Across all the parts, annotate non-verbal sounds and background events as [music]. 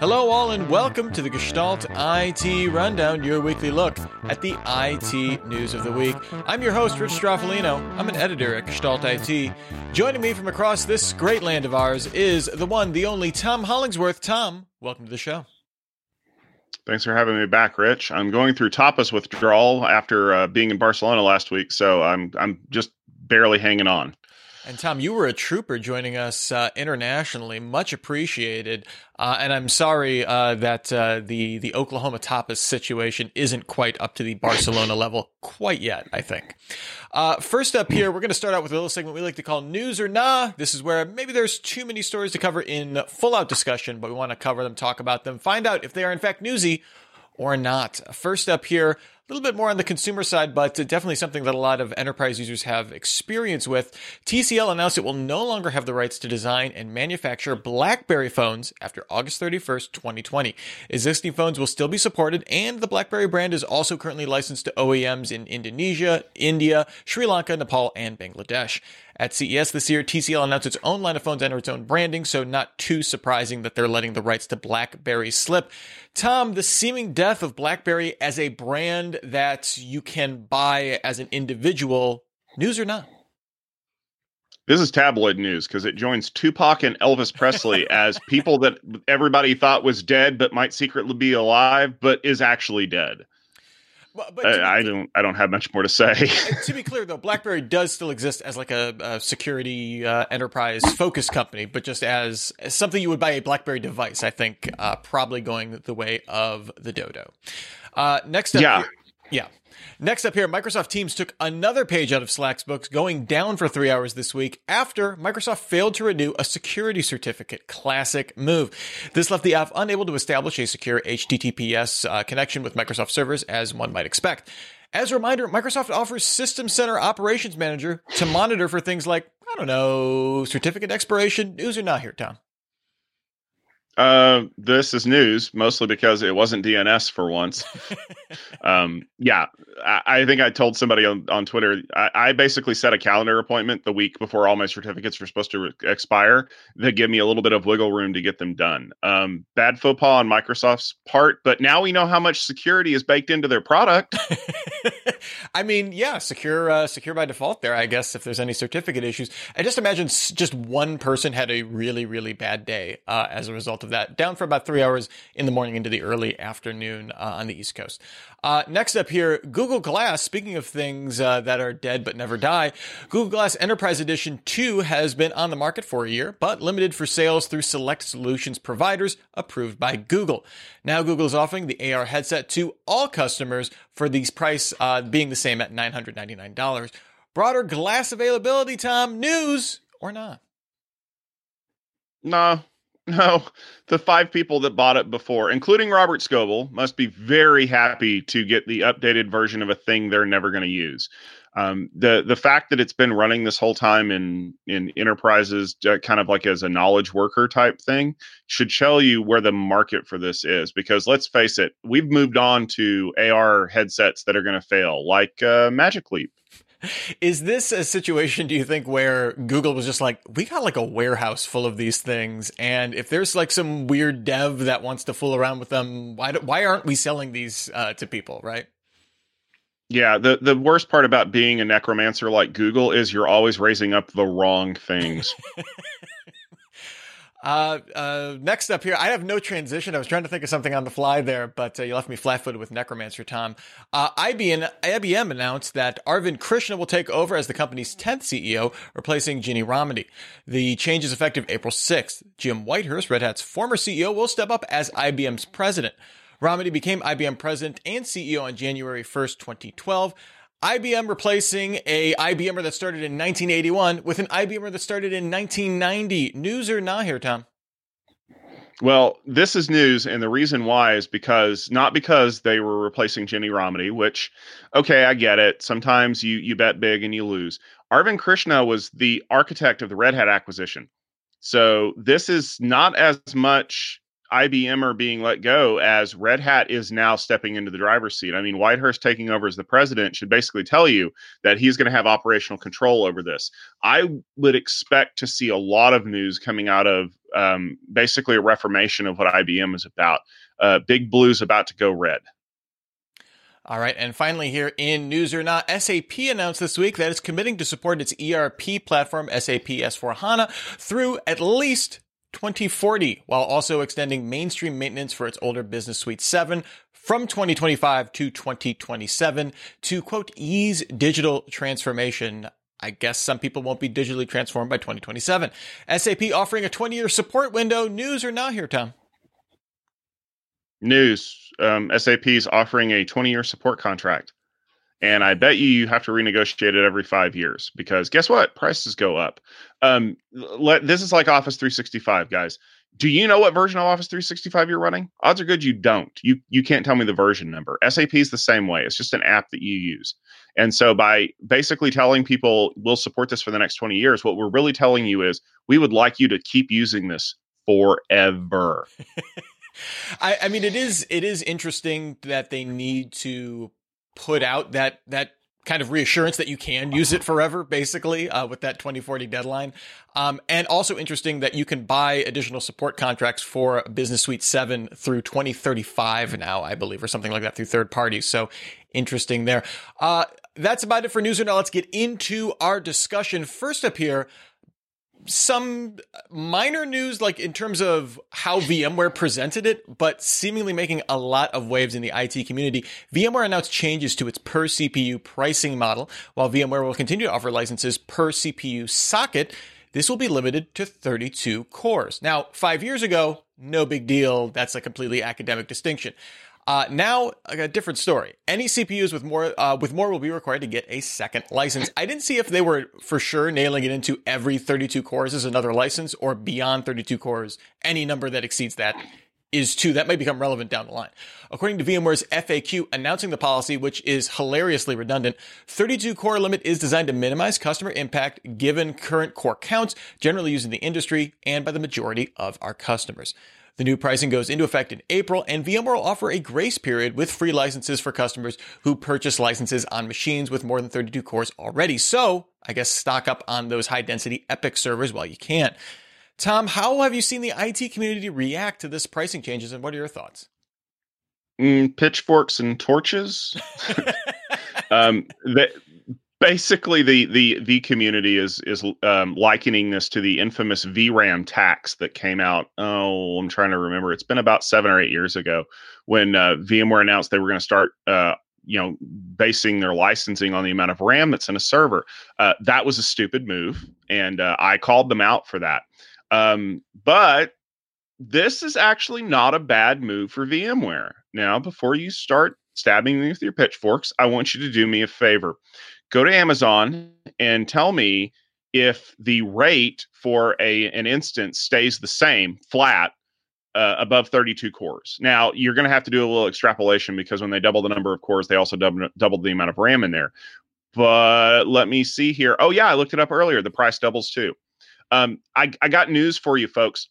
Hello, all, and welcome to the Gestalt IT Rundown, your weekly look at the IT news of the week. I'm your host, Rich Stroffolino. I'm an editor at Gestalt IT. Joining me from across this great land of ours is the one, the only Tom Hollingsworth. Tom, welcome to the show. Thanks for having me back, Rich. I'm going through tapas withdrawal after uh, being in Barcelona last week, so I'm I'm just barely hanging on. And Tom, you were a trooper joining us uh, internationally, much appreciated. Uh, and I'm sorry uh, that uh, the the Oklahoma tapas situation isn't quite up to the Barcelona [laughs] level quite yet. I think. Uh, first up here, we're going to start out with a little segment we like to call "News or Nah." This is where maybe there's too many stories to cover in full out discussion, but we want to cover them, talk about them, find out if they are in fact newsy or not. First up here, little bit more on the consumer side, but definitely something that a lot of enterprise users have experience with. TCL announced it will no longer have the rights to design and manufacture BlackBerry phones after August 31st, 2020. Existing phones will still be supported, and the BlackBerry brand is also currently licensed to OEMs in Indonesia, India, Sri Lanka, Nepal, and Bangladesh. At CES this year, TCL announced its own line of phones under its own branding, so not too surprising that they're letting the rights to BlackBerry slip. Tom, the seeming death of BlackBerry as a brand that you can buy as an individual, news or not? This is tabloid news because it joins Tupac and Elvis Presley [laughs] as people that everybody thought was dead but might secretly be alive, but is actually dead. But, but uh, I don't. I don't have much more to say. [laughs] to be clear, though, BlackBerry does still exist as like a, a security uh, enterprise focused company, but just as, as, something you would buy a BlackBerry device. I think uh, probably going the way of the Dodo. Uh, next up, yeah, here, yeah. Next up here, Microsoft Teams took another page out of Slack's books, going down for three hours this week after Microsoft failed to renew a security certificate. Classic move. This left the app unable to establish a secure HTTPS uh, connection with Microsoft servers, as one might expect. As a reminder, Microsoft offers System Center Operations Manager to monitor for things like, I don't know, certificate expiration. News or not here, Tom? Uh, this is news mostly because it wasn't DNS for once. [laughs] um, yeah, I, I, think I told somebody on, on Twitter. I, I, basically set a calendar appointment the week before all my certificates were supposed to re- expire. That give me a little bit of wiggle room to get them done. Um, bad faux pas on Microsoft's part, but now we know how much security is baked into their product. [laughs] I mean, yeah, secure, uh, secure by default. There, I guess, if there's any certificate issues, I just imagine just one person had a really, really bad day uh, as a result of of that, down for about three hours in the morning into the early afternoon uh, on the East Coast. Uh, next up here, Google Glass. Speaking of things uh, that are dead but never die, Google Glass Enterprise Edition 2 has been on the market for a year, but limited for sales through select solutions providers approved by Google. Now, Google is offering the AR headset to all customers for these price uh, being the same at $999. Broader glass availability, Tom, news or not? No, [laughs] no, the five people that bought it before, including Robert Scoble, must be very happy to get the updated version of a thing they're never going to use. Um, the the fact that it's been running this whole time in in enterprises, uh, kind of like as a knowledge worker type thing, should tell you where the market for this is. Because let's face it, we've moved on to AR headsets that are going to fail, like uh, Magic Leap. Is this a situation, do you think, where Google was just like, we got like a warehouse full of these things, and if there's like some weird dev that wants to fool around with them, why do, why aren't we selling these uh, to people, right? Yeah, the the worst part about being a necromancer like Google is you're always raising up the wrong things. [laughs] Uh, uh, next up here, I have no transition. I was trying to think of something on the fly there, but uh, you left me flat-footed with Necromancer Tom. Uh, IBM, IBM announced that Arvind Krishna will take over as the company's 10th CEO, replacing Ginni Rometty. The change is effective April 6th. Jim Whitehurst, Red Hat's former CEO, will step up as IBM's president. Rometty became IBM president and CEO on January 1st, 2012. IBM replacing a IBMer that started in 1981 with an IBMer that started in 1990. News or not here, Tom? Well, this is news, and the reason why is because not because they were replacing Ginni Rometty, which, okay, I get it. Sometimes you you bet big and you lose. Arvind Krishna was the architect of the Red Hat acquisition, so this is not as much IBM are being let go as Red Hat is now stepping into the driver's seat. I mean, Whitehurst taking over as the president should basically tell you that he's going to have operational control over this. I would expect to see a lot of news coming out of um, basically a reformation of what IBM is about. Uh, Big Blue's about to go red. All right. And finally, here in News or Not, SAP announced this week that it's committing to support its ERP platform, SAP S4 HANA, through at least 2040, while also extending mainstream maintenance for its older Business Suite 7 from 2025 to 2027 to quote, ease digital transformation. I guess some people won't be digitally transformed by 2027. SAP offering a 20 year support window. News or not here, Tom? news um, SAP is offering a 20 year support contract. And I bet you you have to renegotiate it every five years because guess what? Prices go up. Um, let, this is like Office 365, guys. Do you know what version of Office 365 you're running? Odds are good you don't. You you can't tell me the version number. SAP is the same way. It's just an app that you use. And so by basically telling people we'll support this for the next 20 years, what we're really telling you is we would like you to keep using this forever. [laughs] I, I mean, it is it is interesting that they need to put out that that kind of reassurance that you can use it forever, basically, uh, with that 2040 deadline. Um, and also interesting that you can buy additional support contracts for Business Suite 7 through 2035 now, I believe, or something like that through third parties. So interesting there. Uh, that's about it for news. Now let's get into our discussion. First up here, some minor news, like in terms of how VMware presented it, but seemingly making a lot of waves in the IT community. VMware announced changes to its per CPU pricing model. While VMware will continue to offer licenses per CPU socket, this will be limited to 32 cores. Now, five years ago, no big deal. That's a completely academic distinction. Uh, now a different story. Any CPUs with more uh, with more will be required to get a second license. I didn't see if they were for sure nailing it into every 32 cores is another license or beyond 32 cores, any number that exceeds that is two. That may become relevant down the line. According to VMware's FAQ announcing the policy, which is hilariously redundant, 32 core limit is designed to minimize customer impact given current core counts generally used in the industry and by the majority of our customers. The new pricing goes into effect in April, and VMware will offer a grace period with free licenses for customers who purchase licenses on machines with more than 32 cores already. So, I guess stock up on those high density EPYC servers while you can. Tom, how have you seen the IT community react to this pricing changes, and what are your thoughts? Mm, pitchforks and torches. [laughs] um, basically the the the community is is um, likening this to the infamous vRAM tax that came out. Oh, I'm trying to remember. It's been about seven or eight years ago when uh, VMware announced they were going to start. Uh, you know, basing their licensing on the amount of RAM that's in a server. Uh, that was a stupid move, and uh, I called them out for that. Um, but this is actually not a bad move for VMware. Now, before you start stabbing me with your pitchforks, I want you to do me a favor go to Amazon and tell me if the rate for a an instance stays the same flat uh, above 32 cores. Now you're going to have to do a little extrapolation because when they double the number of cores, they also double doubled the amount of RAM in there. But let me see here. Oh yeah, I looked it up earlier. The price doubles too. Um, I, I got news for you folks,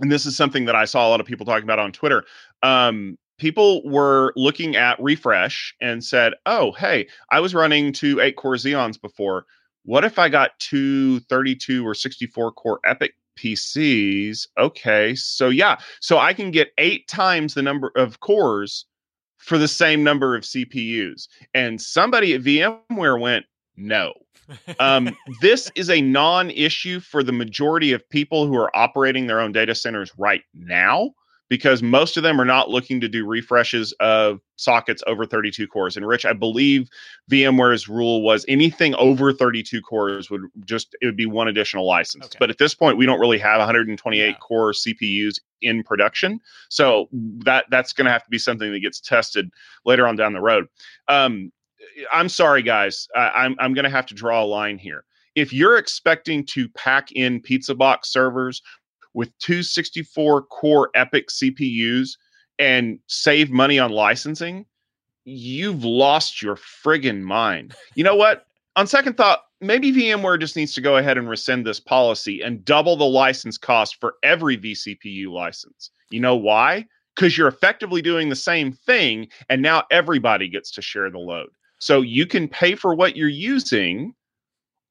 and this is something that I saw a lot of people talking about on Twitter. Um, people were looking at refresh and said, "Oh, hey, I was running two eight core Xeons before. What if I got two 32 or 64 core EPYC PCs? Okay, so yeah, so I can get eight times the number of cores for the same number of CPUs." And somebody at VMware went, "No." um, this [laughs] is a non-issue for the majority of people who are operating their own data centers right now because most of them are not looking to do refreshes of sockets over 32 cores. And Rich, I believe VMware's rule was anything over 32 cores would just it would be one additional license. Okay. But at this point, we don't really have 128 yeah. core CPUs in production, so that that's going to have to be something that gets tested later on down the road. Um, I'm sorry, guys. I, I'm I'm going to have to draw a line here if you're expecting to pack in pizza box servers with two 64 core EPYC CPUs and save money on licensing, you've lost your friggin' mind. You know what? On second thought, maybe VMware just needs to go ahead and rescind this policy and double the license cost for every vCPU license. You know why? Because you're effectively doing the same thing, and now everybody gets to share the load. So you can pay for what you're using,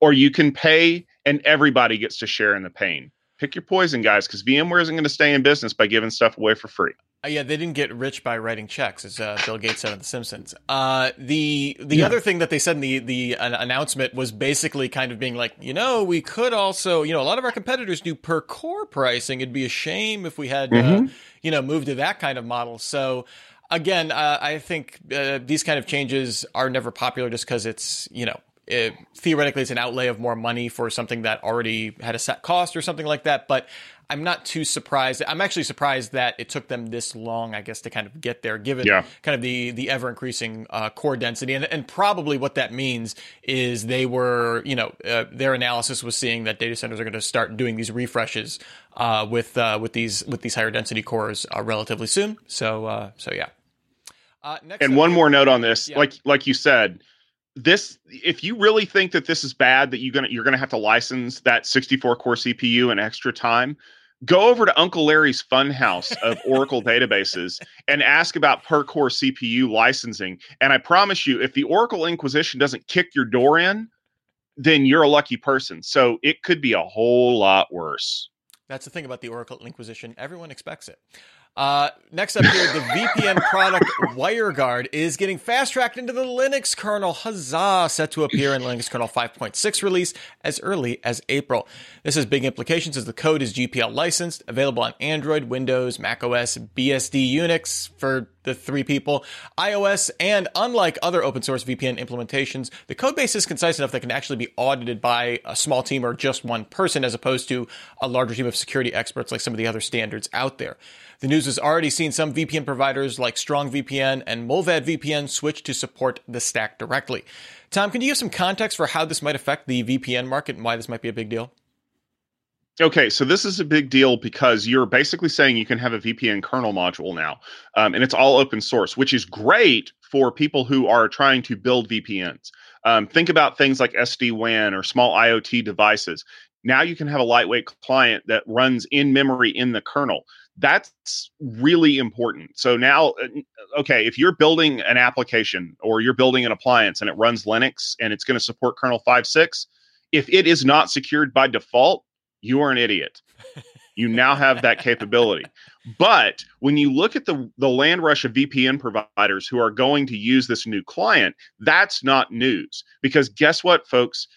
or you can pay and everybody gets to share in the pain. Pick your poison, guys, because VMware isn't going to stay in business by giving stuff away for free. Uh, yeah, they didn't get rich by writing checks, as uh, Bill Gates said on The Simpsons. Uh, the the yeah. other thing that they said in the the announcement was basically kind of being like, you know, we could also, you know, a lot of our competitors do per core pricing. It'd be a shame if we had, uh, mm-hmm. you know, moved to that kind of model. So again, uh, I think uh, these kind of changes are never popular just because it's you know it, theoretically it's an outlay of more money for something that already had a set cost or something like that. But I'm not too surprised. I'm actually surprised that it took them this long, I guess, to kind of get there, given yeah. kind of the the ever increasing uh, core density, and and probably what that means is they were, you know, uh, their analysis was seeing that data centers are going to start doing these refreshes uh, with uh, with these with these higher density cores uh, relatively soon. So uh, so yeah. and one more note on this, yeah. like like you said this if you really think that this is bad that you're gonna you're gonna have to license that 64 core cpu and extra time go over to uncle larry's funhouse of [laughs] oracle databases and ask about per core cpu licensing. And i promise you if the oracle inquisition doesn't kick your door in then you're a lucky person. So it could be a whole lot worse. That's the thing about the oracle inquisition. Everyone expects it uh, next up here, the VPN product WireGuard is getting fast tracked into the Linux kernel. Huzzah! Set to appear in Linux kernel 5.6 release as early as April. This has big implications as the code is GPL licensed, available on Android, Windows, macOS, BSD, Unix for the three people, iOS, and unlike other open source VPN implementations, the code base is concise enough that can actually be audited by a small team or just one person as opposed to a larger team of security experts like some of the other standards out there. The news has already seen some VPN providers like StrongVPN and Mullvad VPN switch to support the stack directly. Tom, can you give some context for how this might affect the VPN market and why this might be a big deal? Okay, so this is a big deal because you're basically saying you can have a VPN kernel module now, um, and it's all open source, which is great for people who are trying to build VPNs. Um, think about things like SD WAN or small IoT devices. Now you can have a lightweight client that runs in memory in the kernel that's really important. So now, uh, okay, if you're building an application or you're building an appliance and it runs Linux and it's going to support kernel 5.6, if it is not secured by default, you are an idiot. You now have that capability. But when you look at the, the land rush of VPN providers who are going to use this new client, that's not news. Because guess what, folks?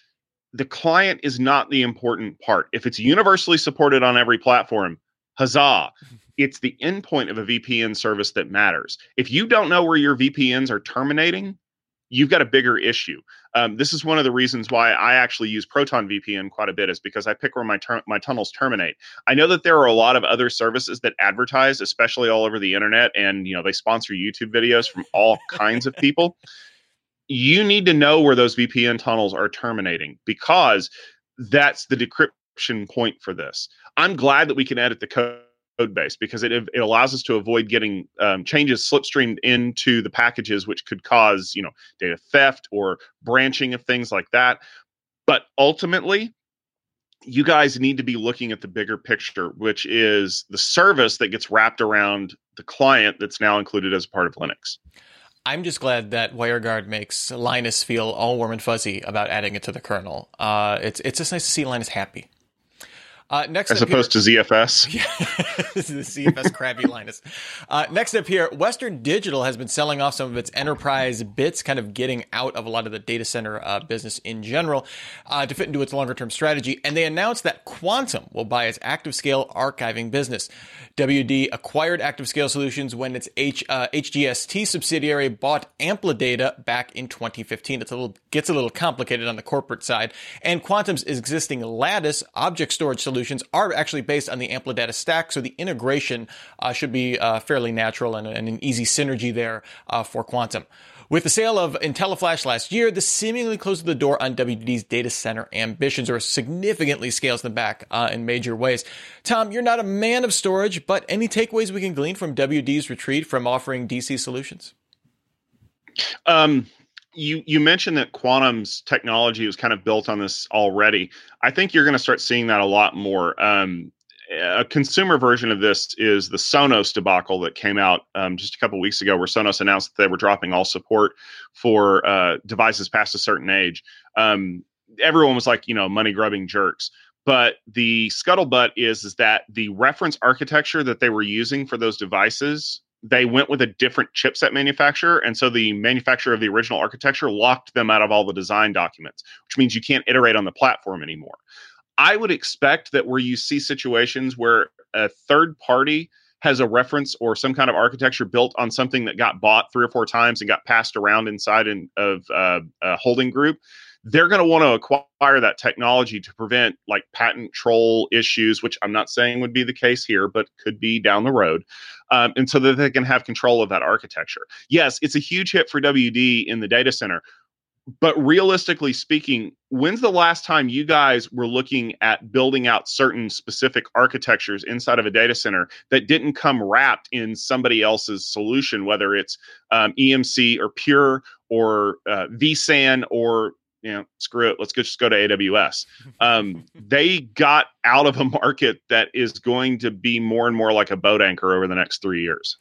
The client is not the important part. If it's universally supported on every platform, huzzah. It's the endpoint of a VPN service that matters. If you don't know where your VPNs are terminating, you've got a bigger issue. Um, this is one of the reasons why I actually use Proton VPN quite a bit, is because I pick where my ter- my tunnels terminate. I know that there are a lot of other services that advertise, especially all over the internet, and you know they sponsor YouTube videos from all [laughs] kinds of people. You need to know where those VPN tunnels are terminating because that's the decryption point for this. I'm glad that we can edit the code base because it, it allows us to avoid getting um, changes slipstreamed into the packages which could cause you know data theft or branching of things like that but ultimately you guys need to be looking at the bigger picture which is the service that gets wrapped around the client that's now included as part of linux I'm just glad that WireGuard makes Linus feel all warm and fuzzy about adding it to the kernel. Uh, it's it's just nice to see Linus happy. Uh, next As opposed here, to ZFS. [laughs] Yeah, the ZFS crabby Linus. Uh, next up here, Western Digital has been selling off some of its enterprise bits, kind of getting out of a lot of the data center uh, business in general uh, to fit into its longer term strategy. And they announced that Quantum will buy its ActiveScale archiving business. WD acquired ActiveScale Solutions when its H, HGST uh, subsidiary bought Amplidata back in 2015. It's a little gets a little complicated on the corporate side. And Quantum's existing Lattus object storage solution solutions are actually based on the Amplidata stack, so the integration uh, should be uh, fairly natural and, and, an easy synergy there uh, for Quantum. With the sale of IntelliFlash last year, this seemingly closes the door on WD's data center ambitions, or significantly scales them back uh, in major ways. Tom, you're not a man of storage, but any takeaways we can glean from WD's retreat from offering DC solutions? Um, you you mentioned that quantum's technology was kind of built on this already. I think you're going to start seeing that a lot more. Um, a consumer version of this is the Sonos debacle that came out um, just a couple weeks ago, where Sonos announced that they were dropping all support for uh, devices past a certain age. Um, everyone was like, you know, money grubbing jerks. But the scuttlebutt is is that the reference architecture that they were using for those devices they went with a different chipset manufacturer and so the manufacturer of the original architecture locked them out of all the design documents which means you can't iterate on the platform anymore. I would expect that where you see situations where a third party has a reference or some kind of architecture built on something that got bought three or four times and got passed around inside in, of uh, a holding group they're going to want to acquire that technology to prevent like patent troll issues, which I'm not saying would be the case here, but could be down the road. Um, and so that they can have control of that architecture. Yes, it's a huge hit for WD in the data center. But realistically speaking, when's the last time you guys were looking at building out certain specific architectures inside of a data center that didn't come wrapped in somebody else's solution, whether it's um, EMC or Pure or uh, vSAN or you know, screw it, let's just go to AWS. [laughs] Um, they got out of a market that is going to be more and more like a boat anchor over the next three years.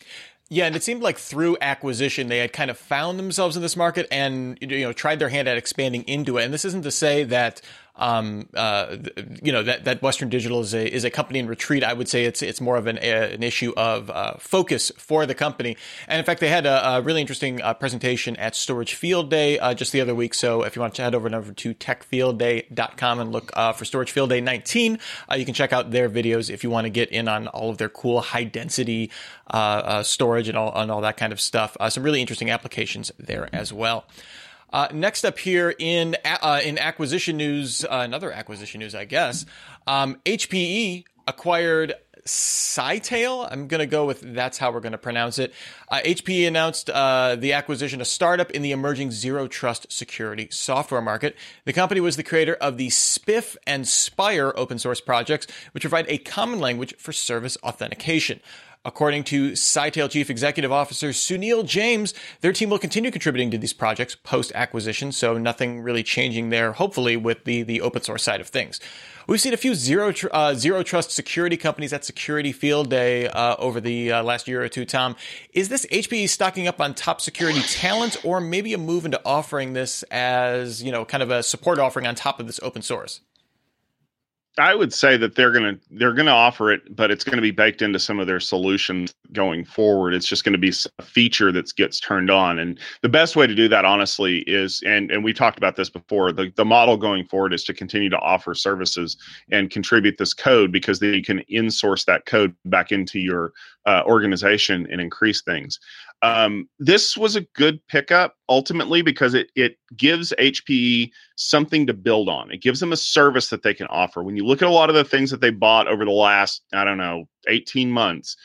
Yeah, and it seemed like through acquisition they had kind of found themselves in this market and you know tried their hand at expanding into it. And this isn't to say that um, uh, you know that that Western Digital is a is a company in retreat. I would say it's it's more of an a, an issue of uh, focus for the company. And in fact, they had a, a really interesting uh, presentation at Storage Field Day uh, just the other week. So if you want to head over over to techfieldday.com and look uh, for Storage Field Day 19, uh, you can check out their videos if you want to get in on all of their cool high density storage and all and all that kind of stuff. some really interesting applications there as well. Uh, next up here in uh, in acquisition news, uh, another acquisition news, I guess. Um, HPE acquired Scytale. I'm going to go with that's how we're going to pronounce it. Uh, HPE announced uh, the acquisition of startup in the emerging zero trust security software market. The company was the creator of the SPIFFE and SPIRE open source projects, which provide a common language for service authentication. According to Scytale Chief Executive Officer Sunil James, their team will continue contributing to these projects post acquisition, so nothing really changing there, hopefully, with the, the open source side of things. We've seen a few zero tr- uh, zero trust security companies at Security Field Day uh, over the uh, last year or two. Tom, is this HPE stocking up on top security talent, or maybe a move into offering this as you know kind of a support offering on top of this open source? I would say that they're gonna they're gonna offer it, but it's gonna be baked into some of their solutions going forward. It's just gonna be a feature that gets turned on, and the best way to do that, honestly, is and and we talked about this before. The the model going forward is to continue to offer services and contribute this code because then you can insource that code back into your uh, organization and increase things. Um, this was a good pickup ultimately because it it gives HPE something to build on. It gives them a service that they can offer. When you look at a lot of the things that they bought over the last, I don't know, 18 months,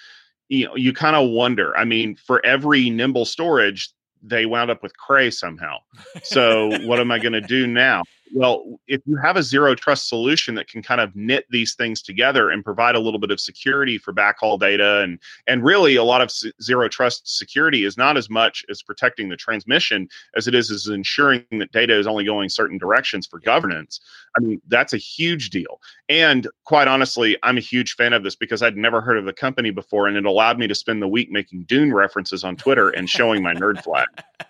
you know, you kind of wonder. I mean, for every nimble storage, they wound up with Cray somehow. So what am I going to do now? Well, if you have a zero trust solution that can kind of knit these things together and provide a little bit of security for backhaul data and and really a lot of zero trust security is not as much as protecting the transmission as it is as ensuring that data is only going certain directions for governance. I mean, that's a huge deal. And quite honestly, I'm a huge fan of this because I'd never heard of the company before and it allowed me to spend the week making Dune references on Twitter and showing my nerd flag. [laughs]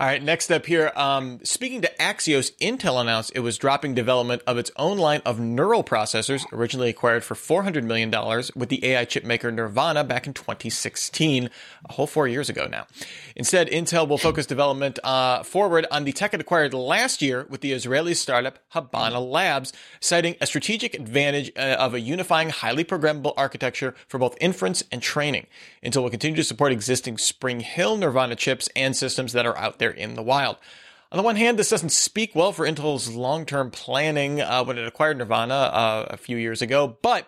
All right, next up here. Um, speaking to Axios, Intel announced it was dropping development of its own line of neural processors, originally acquired for $400 million with the AI chip maker Nervana back in 2016, a whole four years ago now. Instead, Intel will focus development uh, forward on the tech it acquired last year with the Israeli startup Habana Labs, citing a strategic advantage uh, of a unifying, highly programmable architecture for both inference and training. Intel will continue to support existing Spring Hill Nervana chips and systems that are out there in the wild. On the one hand, this doesn't speak well for Intel's long term planning uh, when it acquired Nervana uh, a few years ago, but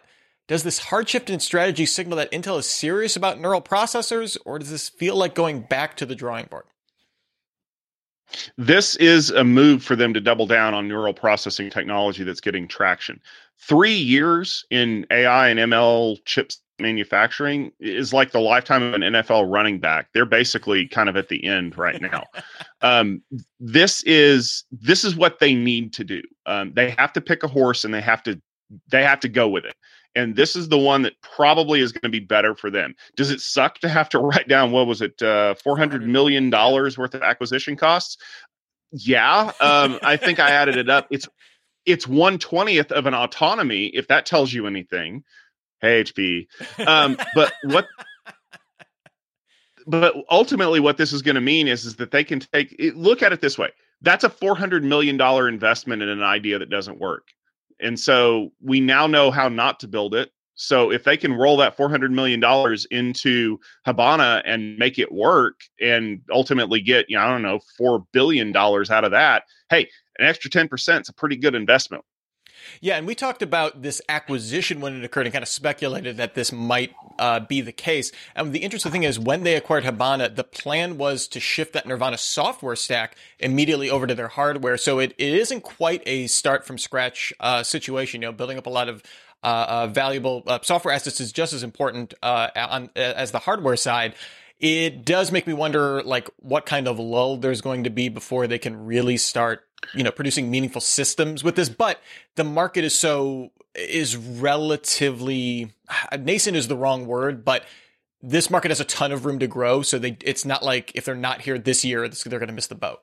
does this hard shift in strategy signal that Intel is serious about neural processors, or does this feel like going back to the drawing board? This is a move for them to double down on neural processing technology that's getting traction. Three years in AI and ML chips manufacturing is like the lifetime of an NFL running back. They're basically kind of at the end right [laughs] now. um, this is this is what they need to do. Um, they have to pick a horse and they have to they have to go with it. And this is the one that probably is going to be better for them. Does it suck to have to [laughs] write down what was it, uh, four hundred million dollars worth of acquisition costs? Yeah, um, I think I added it up. It's it's one twentieth of an Autonomy. If that tells you anything, hey HP. Um, but what? [laughs] But ultimately, what this is going to mean is, is that they can take look at it this way. That's a four hundred million dollar investment in an idea that doesn't work, and so we now know how not to build it. So if they can roll that four hundred million dollars into Habana and make it work, and ultimately get you know I don't know four billion dollars out of that, hey, an extra 10% is a pretty good investment. Yeah, and we talked about this acquisition when it occurred and kind of speculated that this might uh, be the case. And the interesting thing is, when they acquired Habana, the plan was to shift that Nervana software stack immediately over to their hardware. So it, it isn't quite a start from scratch uh, situation. You know, building up a lot of uh, uh valuable uh, software assets is just as important uh, on, as the hardware side it does make me wonder like what kind of lull there's going to be before they can really start you know producing meaningful systems with this but the market is so is relatively nascent is the wrong word but this market has a ton of room to grow. So they it's not like if they're not here this year they're going to miss the boat.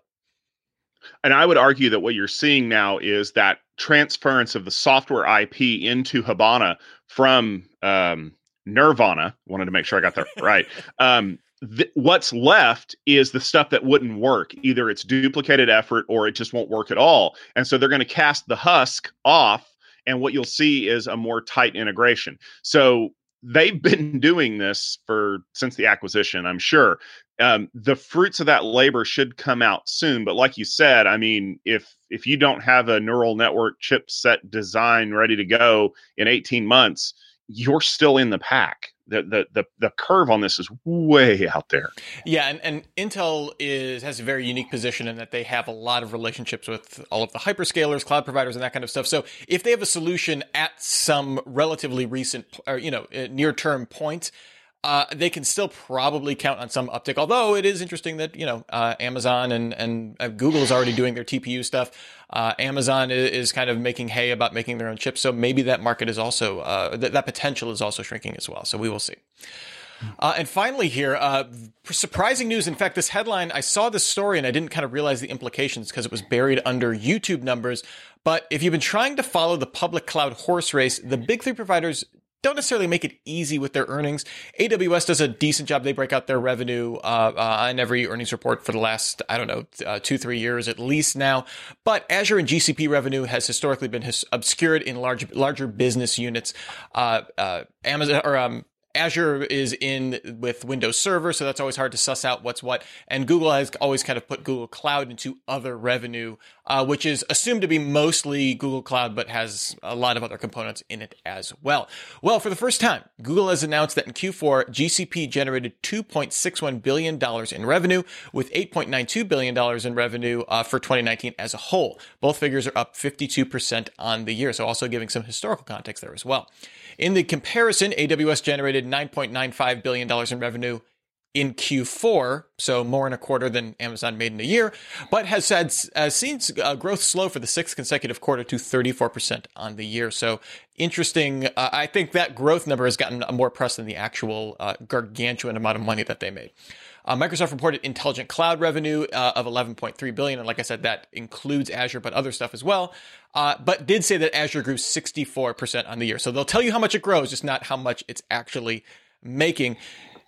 And i would argue that what you're seeing now is that transference of the software ip into habana from um, Nervana wanted to make sure i got that right [laughs] um, th- what's left is the stuff that wouldn't work. Either it's duplicated effort or it just won't work at all. And so they're going to cast the husk off, and what you'll see is a more tight integration. So they've [laughs] been doing this for since the acquisition, I'm sure. Um, the fruits of that labor should come out soon. But like you said, I mean, if if you don't have a neural network chipset design ready to go in 18 months, you're still in the pack the, the the the curve on this is way out there. Yeah, and, and Intel is has a very unique position in that they have a lot of relationships with all of the hyperscalers, cloud providers, and that kind of stuff. So if they have a solution at some relatively recent or you know near term point, uh, they can still probably count on some uptick. Although it is interesting that you know uh, Amazon and and uh, Google is already doing their TPU stuff. Uh, Amazon is, is, kind of making hay about making their own chips, so maybe that market is also uh, th- that potential is also shrinking as well. So we will see. Uh, and finally, here, uh, surprising news. In fact, this headline, I saw this story and I didn't kind of realize the implications because it was buried under YouTube numbers. But if you've been trying to follow the public cloud horse race, the big three providers don't necessarily make it easy with their earnings. AWS does a decent job. They break out their revenue uh, uh, on every earnings report for the last, I don't know, uh, two, three years at least now. But Azure and GCP revenue has historically been his- obscured in large, larger business units. Uh, uh, Amazon or um, Azure is in with Windows Server, so that's always hard to suss out what's what. And Google has always kind of put Google Cloud into other revenue, uh, which is assumed to be mostly Google Cloud, but has a lot of other components in it as well. Well, for the first time, Google has announced that in Q4, GCP generated $2.61 billion in revenue, with $8.92 billion in revenue uh, for 2019 as a whole. Both figures are up 52% on the year, so also giving some historical context there as well. In the comparison, AWS generated $9.95 billion in revenue in Q4, so more in a quarter than Amazon made in a year, but has had uh, seen uh, growth slow for the sixth consecutive quarter to 34% on the year. So interesting. Uh, I think that growth number has gotten more press than the actual uh, gargantuan amount of money that they made. Uh, Microsoft reported intelligent cloud revenue uh, of 11.3 billion, and like I said, that includes Azure, but other stuff as well. Uh, but did say that Azure grew 64% on the year. So they'll tell you how much it grows, just not how much it's actually making.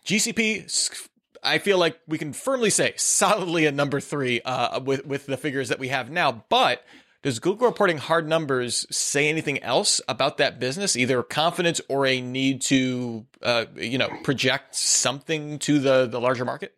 GCP, I feel like we can firmly say solidly a number three uh, with with the figures that we have now, but does Google reporting hard numbers say anything else about that business, either confidence or a need to, uh, you know, project something to the the larger market?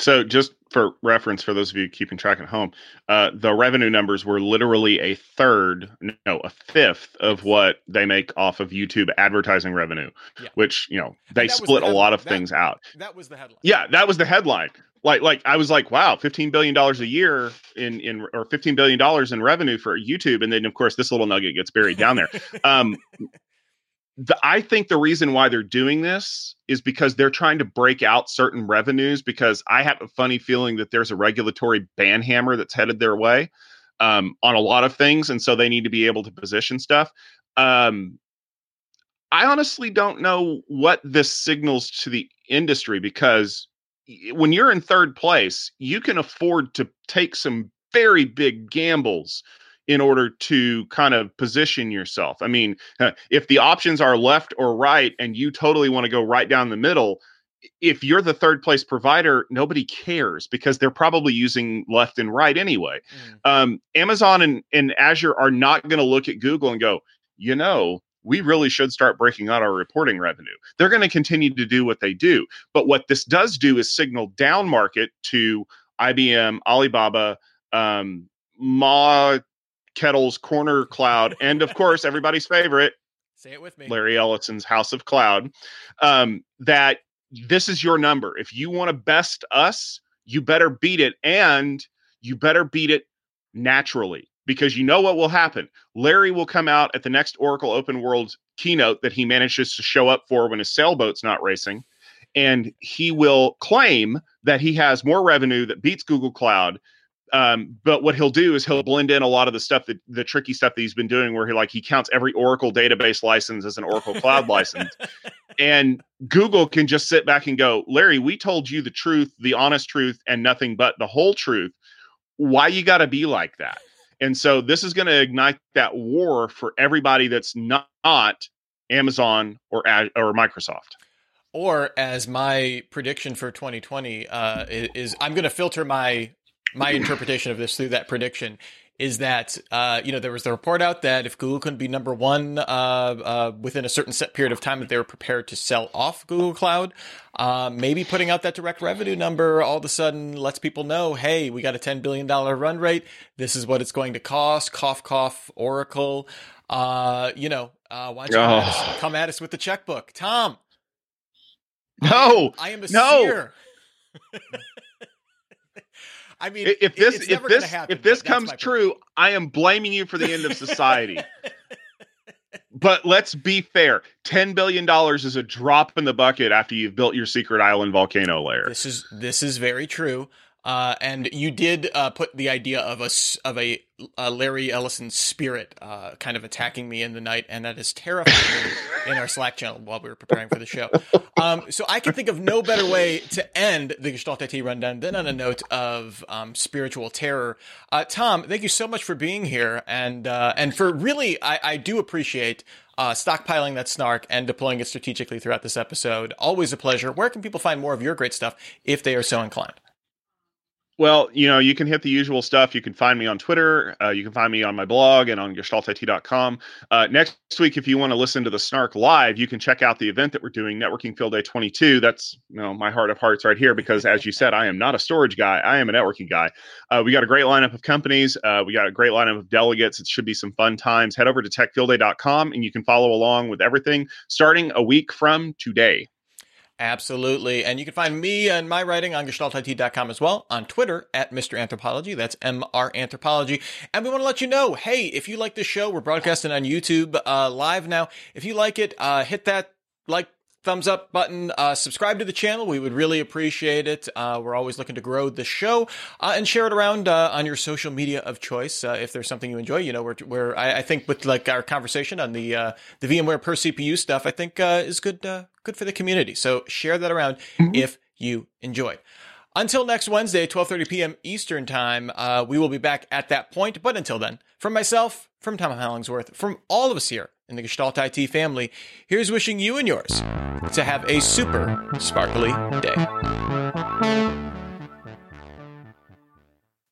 So, just for reference, for those of you keeping track at home, uh, the revenue numbers were literally a third, no, a fifth of what they make off of YouTube advertising revenue, yeah. which you know they split the a lot of that, things out. That was the headline. Yeah, that was the headline like like I was like, wow, fifteen billion dollars a year in in or fifteen billion dollars in revenue for YouTube, and then of course this little nugget gets buried down there. Um, the, I think the reason why they're doing this is because they're trying to break out certain revenues. Because I have a funny feeling that there's a regulatory ban hammer that's headed their way um, on a lot of things, and so they need to be able to position stuff. Um, I honestly don't know what this signals to the industry because when you're in third place, you can afford to take some very big gambles in order to kind of position yourself. I mean, uh, if the options are left or right and you totally want to go right down the middle, if you're the third place provider, nobody cares because they're probably using left and right anyway. Mm. Um, Amazon and, and Azure are not going to look at Google and go, you know, we really should start breaking out our reporting revenue. They're going to continue to do what they do. But what this does do is signal down market to IBM, Alibaba, um, Ma Kettle's Corner Cloud, and of course, everybody's favorite. Say it with me. Larry Ellison's House of Cloud. Um, that this is your number. If you want to best us, you better beat it, and you better beat it naturally because you know what will happen. Larry will come out at the next Oracle Open World keynote that he manages to show up for when his sailboat's not racing. And he will claim that he has more revenue that beats Google Cloud. Um, but what he'll do is he'll blend in a lot of the stuff that the tricky stuff that he's been doing, where he like he counts every Oracle database license as an Oracle Cloud license, [laughs] and Google can just sit back and go, Larry, we told you the truth, the honest truth, and nothing but the whole truth. Why you got to be like that? And so this is going to ignite that war for everybody that's not, Amazon or or Microsoft. Or as my prediction for 2020 uh, is, I'm going to filter my my interpretation of this through that prediction is that uh, you know there was the report out that if Google couldn't be number one uh, uh, within a certain set period of time, that they were prepared to sell off Google Cloud. Uh, maybe putting out that direct revenue number all of a sudden lets people know, hey, we got a ten billion dollar run rate. This is what it's going to cost. Cough, cough. Oracle. Uh, you know, uh, why don't you oh. come, at us, come, at us, with the checkbook, Tom? No, I am a no. [laughs] I mean, if this if this happen, if this comes true, I am blaming you for the end of society. [laughs] but let's be fair. Ten billion dollars is a drop in the bucket after you've built your secret island volcano layer. This is this is very true. Uh, and you did uh, put the idea of a of a, a Larry Ellison spirit uh, kind of attacking me in the night, and that is terrifying [laughs] in our Slack channel while we were preparing for the show. Um, so I can think of no better way to end the Gestalt IT rundown than on a note of um, spiritual terror. Uh, Tom, thank you so much for being here, and uh, and for really, I, I do appreciate uh, stockpiling that snark and deploying it strategically throughout this episode. Always a pleasure. Where can people find more of your great stuff if they are so inclined? Well, you know, you can hit the usual stuff. You can find me on Twitter. Uh, you can find me on my blog and on gestaltit.com. Uh, next week, if you want to listen to the Snark live, you can check out the event that we're doing, Networking Field Day 22. That's, you know, my heart of hearts right here because, as you said, I am not a storage guy. I am a networking guy. Uh, we got a great lineup of companies. Uh, we got a great lineup of delegates. It should be some fun times. Head over to techfieldday.com and you can follow along with everything starting a week from today. Absolutely. And you can find me and my writing on gestaltit.com as well, on Twitter at Mr. Anthropology. That's MR Anthropology. And we want to let you know, hey, if you like this show, we're broadcasting on YouTube uh, live now. If you like it, uh, hit that like thumbs up button. Uh, subscribe to the channel. We would really appreciate it. Uh, we're always looking to grow the show uh, and share it around uh, on your social media of choice. Uh, if there's something you enjoy, you know, we're, we're I, I, think with like our conversation on the uh, the VMware per CPU stuff, I think is good good for the community. So share that around mm-hmm. if you enjoy. Until next Wednesday, 12:30 p.m. Eastern Time, we will be back at that point. But until then, from myself, from Tom Hollingsworth, from all of us here in the Gestalt IT family, here's wishing you and yours to have a super sparkly day.